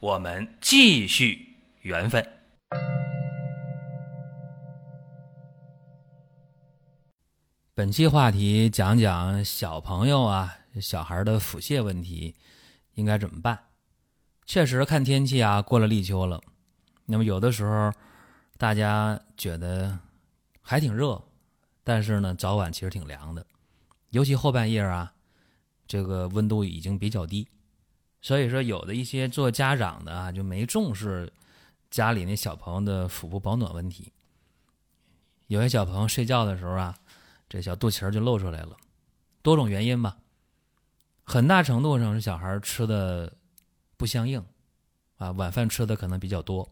我们继续缘分。本期话题讲讲小朋友啊，小孩的腹泻问题应该怎么办？确实看天气啊，过了立秋了，那么有的时候大家觉得还挺热，但是呢，早晚其实挺凉的，尤其后半夜啊，这个温度已经比较低，所以说有的一些做家长的啊，就没重视家里那小朋友的腹部保暖问题，有些小朋友睡觉的时候啊。这小肚脐儿就露出来了，多种原因吧，很大程度上是小孩吃的不相应，啊，晚饭吃的可能比较多，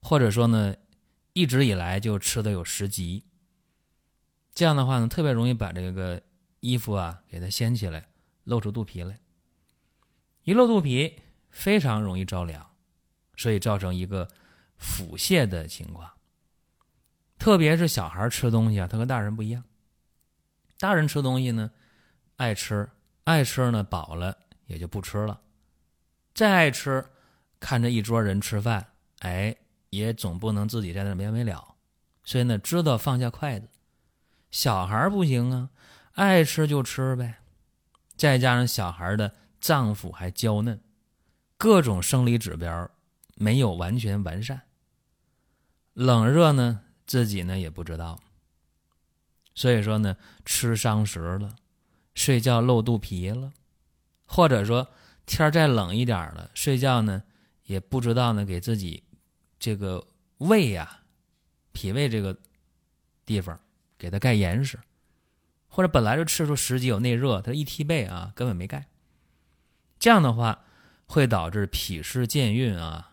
或者说呢，一直以来就吃的有食积，这样的话呢，特别容易把这个衣服啊给它掀起来，露出肚皮来，一露肚皮非常容易着凉，所以造成一个腹泻的情况。特别是小孩吃东西啊，他跟大人不一样。大人吃东西呢，爱吃，爱吃呢，饱了也就不吃了。再爱吃，看着一桌人吃饭，哎，也总不能自己在那没完没了。所以呢，知道放下筷子。小孩不行啊，爱吃就吃呗。再加上小孩的脏腑还娇嫩，各种生理指标没有完全完善。冷热呢？自己呢也不知道，所以说呢，吃伤食了，睡觉露肚皮了，或者说天再冷一点了，睡觉呢也不知道呢给自己这个胃呀、脾胃这个地方给它盖严实，或者本来就吃出食积有内热，它一踢背啊根本没盖，这样的话会导致脾湿健运啊，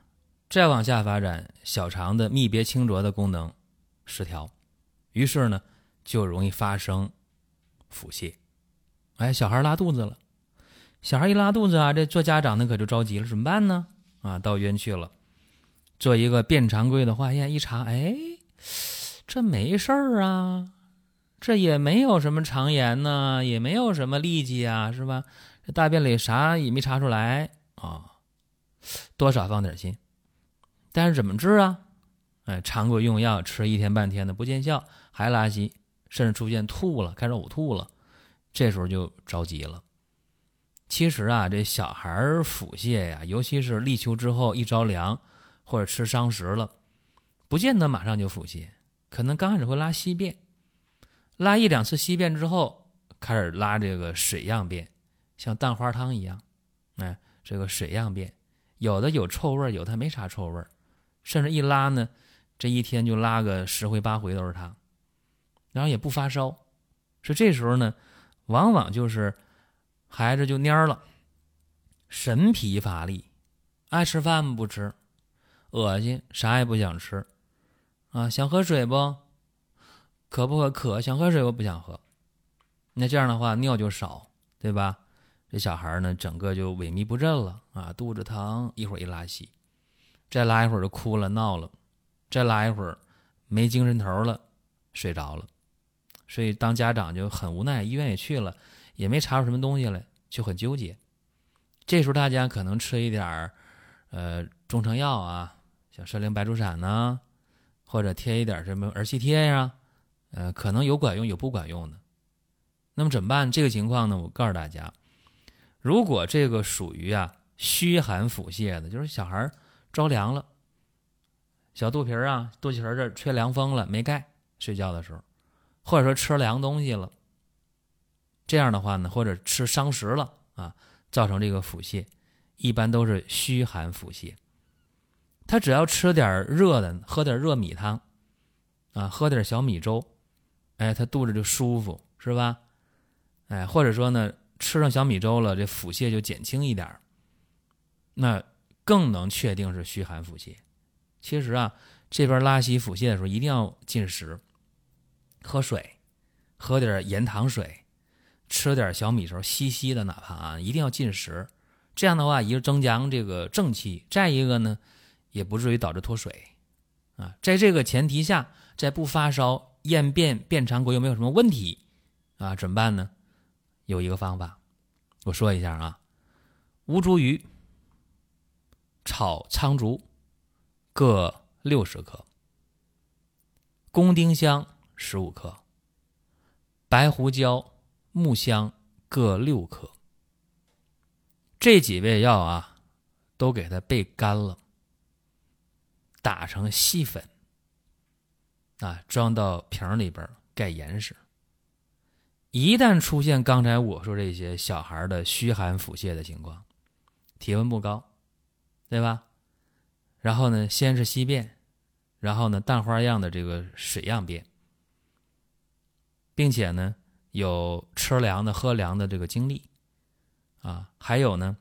再往下发展小肠的泌别清浊的功能。失调，于是呢，就容易发生腹泻。哎，小孩拉肚子了，小孩一拉肚子啊，这做家长的可就着急了，怎么办呢？啊，到医院去了，做一个便常规的化验，一查，哎，这没事儿啊，这也没有什么肠炎呢，也没有什么痢疾啊，是吧？这大便里啥也没查出来啊，多少放点心，但是怎么治啊？哎，常规用药吃一天半天的不见效，还拉稀，甚至出现吐了，开始呕吐了，这时候就着急了。其实啊，这小孩腹泻呀，尤其是立秋之后一着凉或者吃伤食了，不见得马上就腹泻，可能刚开始会拉稀便，拉一两次稀便之后，开始拉这个水样便，像蛋花汤一样，哎，这个水样便，有的有臭味，有的没啥臭味，甚至一拉呢。这一天就拉个十回八回都是他，然后也不发烧，所以这时候呢，往往就是孩子就蔫了，神疲乏力，爱吃饭不吃，恶心，啥也不想吃，啊，想喝水不？渴不渴？渴，想喝水我不想喝。那这样的话，尿就少，对吧？这小孩呢，整个就萎靡不振了啊，肚子疼，一会儿一拉稀，再拉一会儿就哭了闹了。再拉一会儿，没精神头了，睡着了，所以当家长就很无奈，医院也去了，也没查出什么东西来，就很纠结。这时候大家可能吃一点儿，呃，中成药啊，像参苓白术散呐，或者贴一点什么儿戏贴呀，呃，可能有管用，有不管用的。那么怎么办？这个情况呢，我告诉大家，如果这个属于啊虚寒腹泻的，就是小孩着凉了。小肚皮儿啊，肚脐儿这吹凉风了，没盖，睡觉的时候，或者说吃凉东西了，这样的话呢，或者吃伤食了啊，造成这个腹泻，一般都是虚寒腹泻。他只要吃点热的，喝点热米汤，啊，喝点小米粥，哎，他肚子就舒服，是吧？哎，或者说呢，吃上小米粥了，这腹泻就减轻一点那更能确定是虚寒腹泻。其实啊，这边拉稀腹泻的时候一定要进食，喝水，喝点盐糖水，吃点小米粥，稀稀的，哪怕啊，一定要进食。这样的话，一个增强这个正气，再一个呢，也不至于导致脱水啊。在这个前提下，在不发烧、验便便常规又没有什么问题啊，怎么办呢？有一个方法，我说一下啊，吴茱萸炒苍竹各六十克，宫丁香十五克，白胡椒、木香各六克。这几味药啊，都给它焙干了，打成细粉，啊，装到瓶里边盖严实。一旦出现刚才我说这些小孩的虚寒腹泻的情况，体温不高，对吧？然后呢，先是稀便，然后呢，蛋花样的这个水样便，并且呢，有吃凉的、喝凉的这个经历。啊，还有呢，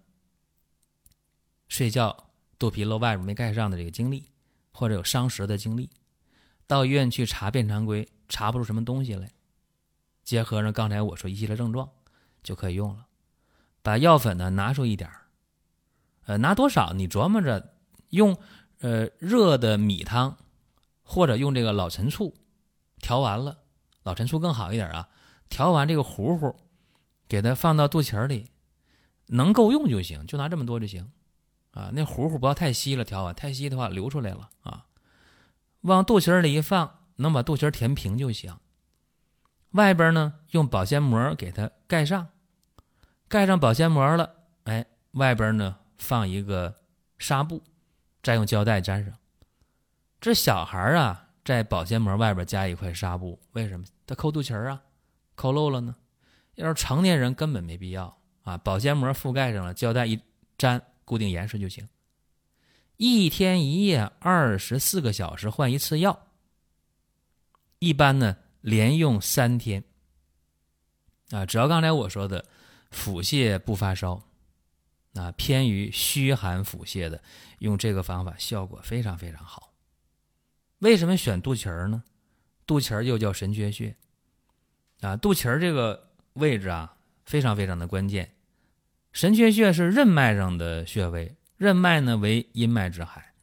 睡觉肚皮露外边没盖上的这个经历，或者有伤食的经历，到医院去查便常规，查不出什么东西来，结合上刚才我说一系列症状，就可以用了。把药粉呢拿出一点儿，呃，拿多少你琢磨着，用呃热的米汤，或者用这个老陈醋调完了，老陈醋更好一点啊。调完这个糊糊，给它放到肚脐里。能够用就行，就拿这么多就行，啊，那糊糊不要太稀了，调完太稀的话流出来了啊。往肚脐里一放，能把肚脐填平就行。外边呢，用保鲜膜给它盖上，盖上保鲜膜了，哎，外边呢放一个纱布，再用胶带粘上。这小孩啊，在保鲜膜外边加一块纱布，为什么？他抠肚脐啊，抠漏了呢。要是成年人，根本没必要。啊，保鲜膜覆盖上了，胶带一粘，固定严实就行。一天一夜，二十四个小时换一次药。一般呢，连用三天。啊，只要刚才我说的腹泻不发烧，啊，偏于虚寒腹泻的，用这个方法效果非常非常好。为什么选肚脐儿呢？肚脐儿又叫神阙穴，啊，肚脐儿这个位置啊，非常非常的关键。神阙穴是任脉上的穴位，任脉呢为阴脉之海，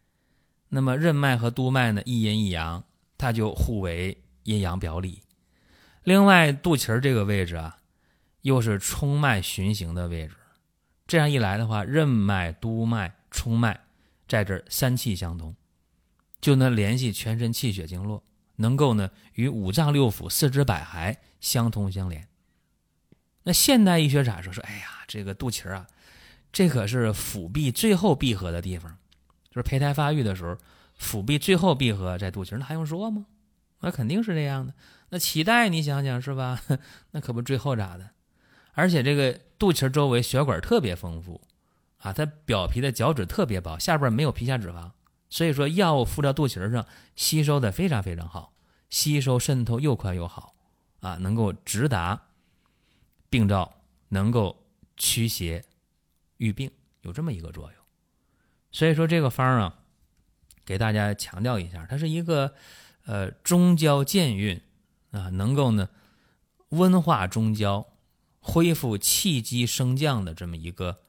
那么任脉和督脉呢一阴一阳，它就互为阴阳表里。另外，肚脐儿这个位置啊，又是冲脉循行的位置，这样一来的话，任脉、督脉、冲脉在这三气相通，就能联系全身气血经络，能够呢与五脏六腑、四肢百骸相通相连。那现代医学咋说？说哎呀，这个肚脐儿啊，这可是腹壁最后闭合的地方，就是胚胎发育的时候，腹壁最后闭合在肚脐儿，那还用说吗？那肯定是这样的。那脐带你想想是吧？那可不最后咋的？而且这个肚脐周围血管特别丰富啊，它表皮的角质特别薄，下边没有皮下脂肪，所以说药物敷到肚脐上，吸收的非常非常好，吸收渗透又快又好啊，能够直达。病灶能够驱邪御病，有这么一个作用。所以说这个方啊，给大家强调一下，它是一个呃中焦健运啊，能够呢温化中焦、恢复气机升降的这么一个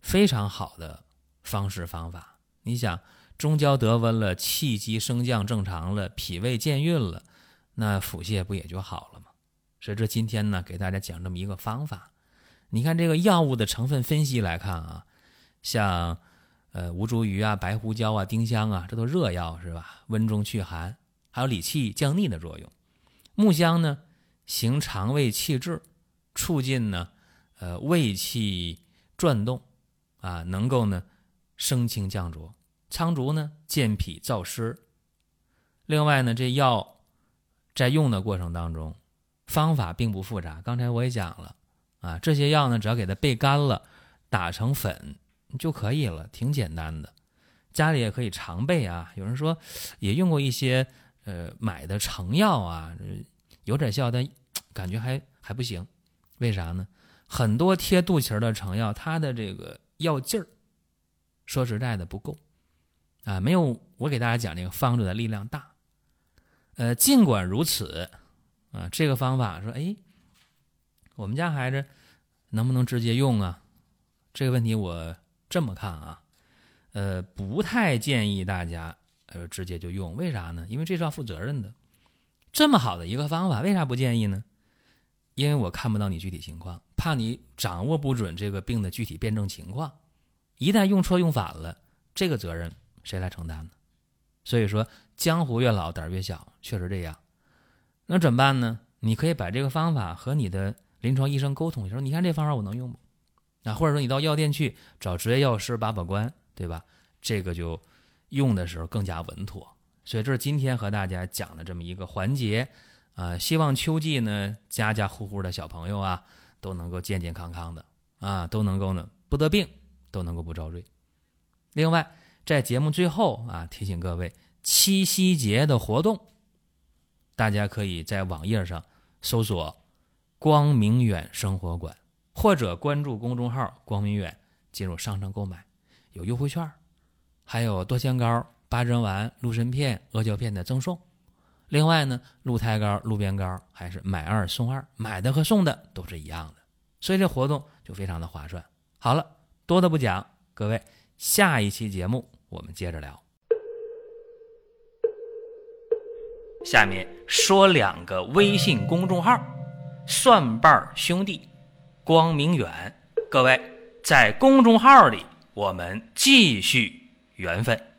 非常好的方式方法。你想，中焦得温了，气机升降正常了，脾胃健运了，那腹泻不也就好了吗？所以这今天呢，给大家讲这么一个方法。你看这个药物的成分分析来看啊，像呃吴茱萸啊、白胡椒啊、丁香啊，这都热药是吧？温中祛寒，还有理气降逆的作用。木香呢，行肠胃气滞，促进呢呃胃气转动啊，能够呢升清降浊。苍竹呢，健脾燥湿。另外呢，这药在用的过程当中。方法并不复杂，刚才我也讲了啊，这些药呢，只要给它焙干了，打成粉就可以了，挺简单的。家里也可以常备啊。有人说也用过一些呃买的成药啊，有点效，但 感觉还还不行。为啥呢？很多贴肚脐的成药，它的这个药劲儿说实在的不够啊，没有我给大家讲这个方子的力量大。呃，尽管如此啊，这个方法说，哎，我们家孩子能不能直接用啊？这个问题我这么看啊，呃，不太建议大家呃直接就用，为啥呢？因为这是要负责任的。这么好的一个方法，为啥不建议呢？因为我看不到你具体情况，怕你掌握不准这个病的具体辩证情况，一旦用错用反了，这个责任谁来承担呢？所以说，江湖越老胆儿越小，确实这样。那怎么办呢？你可以把这个方法和你的临床医生沟通一下，说你看这方法我能用不？啊，或者说你到药店去找执业药师把把关，对吧？这个就用的时候更加稳妥。所以这是今天和大家讲的这么一个环节。啊，希望秋季呢，家家户户的小朋友啊，都能够健健康康的啊，都能够呢不得病，都能够不遭罪。另外，在节目最后啊，提醒各位，七夕节的活动，大家可以在网页上搜索“光明远生活馆”，或者关注公众号“光明远”，进入商城购买，有优惠券，还有多香膏、八珍丸、鹿参片、阿胶片的赠送。另外呢，鹿胎膏、鹿鞭膏还是买二送二，买的和送的都是一样的，所以这活动就非常的划算。好了，多的不讲，各位，下一期节目我们接着聊。下面说两个微信公众号：蒜瓣兄弟、光明远。各位在公众号里，我们继续缘分。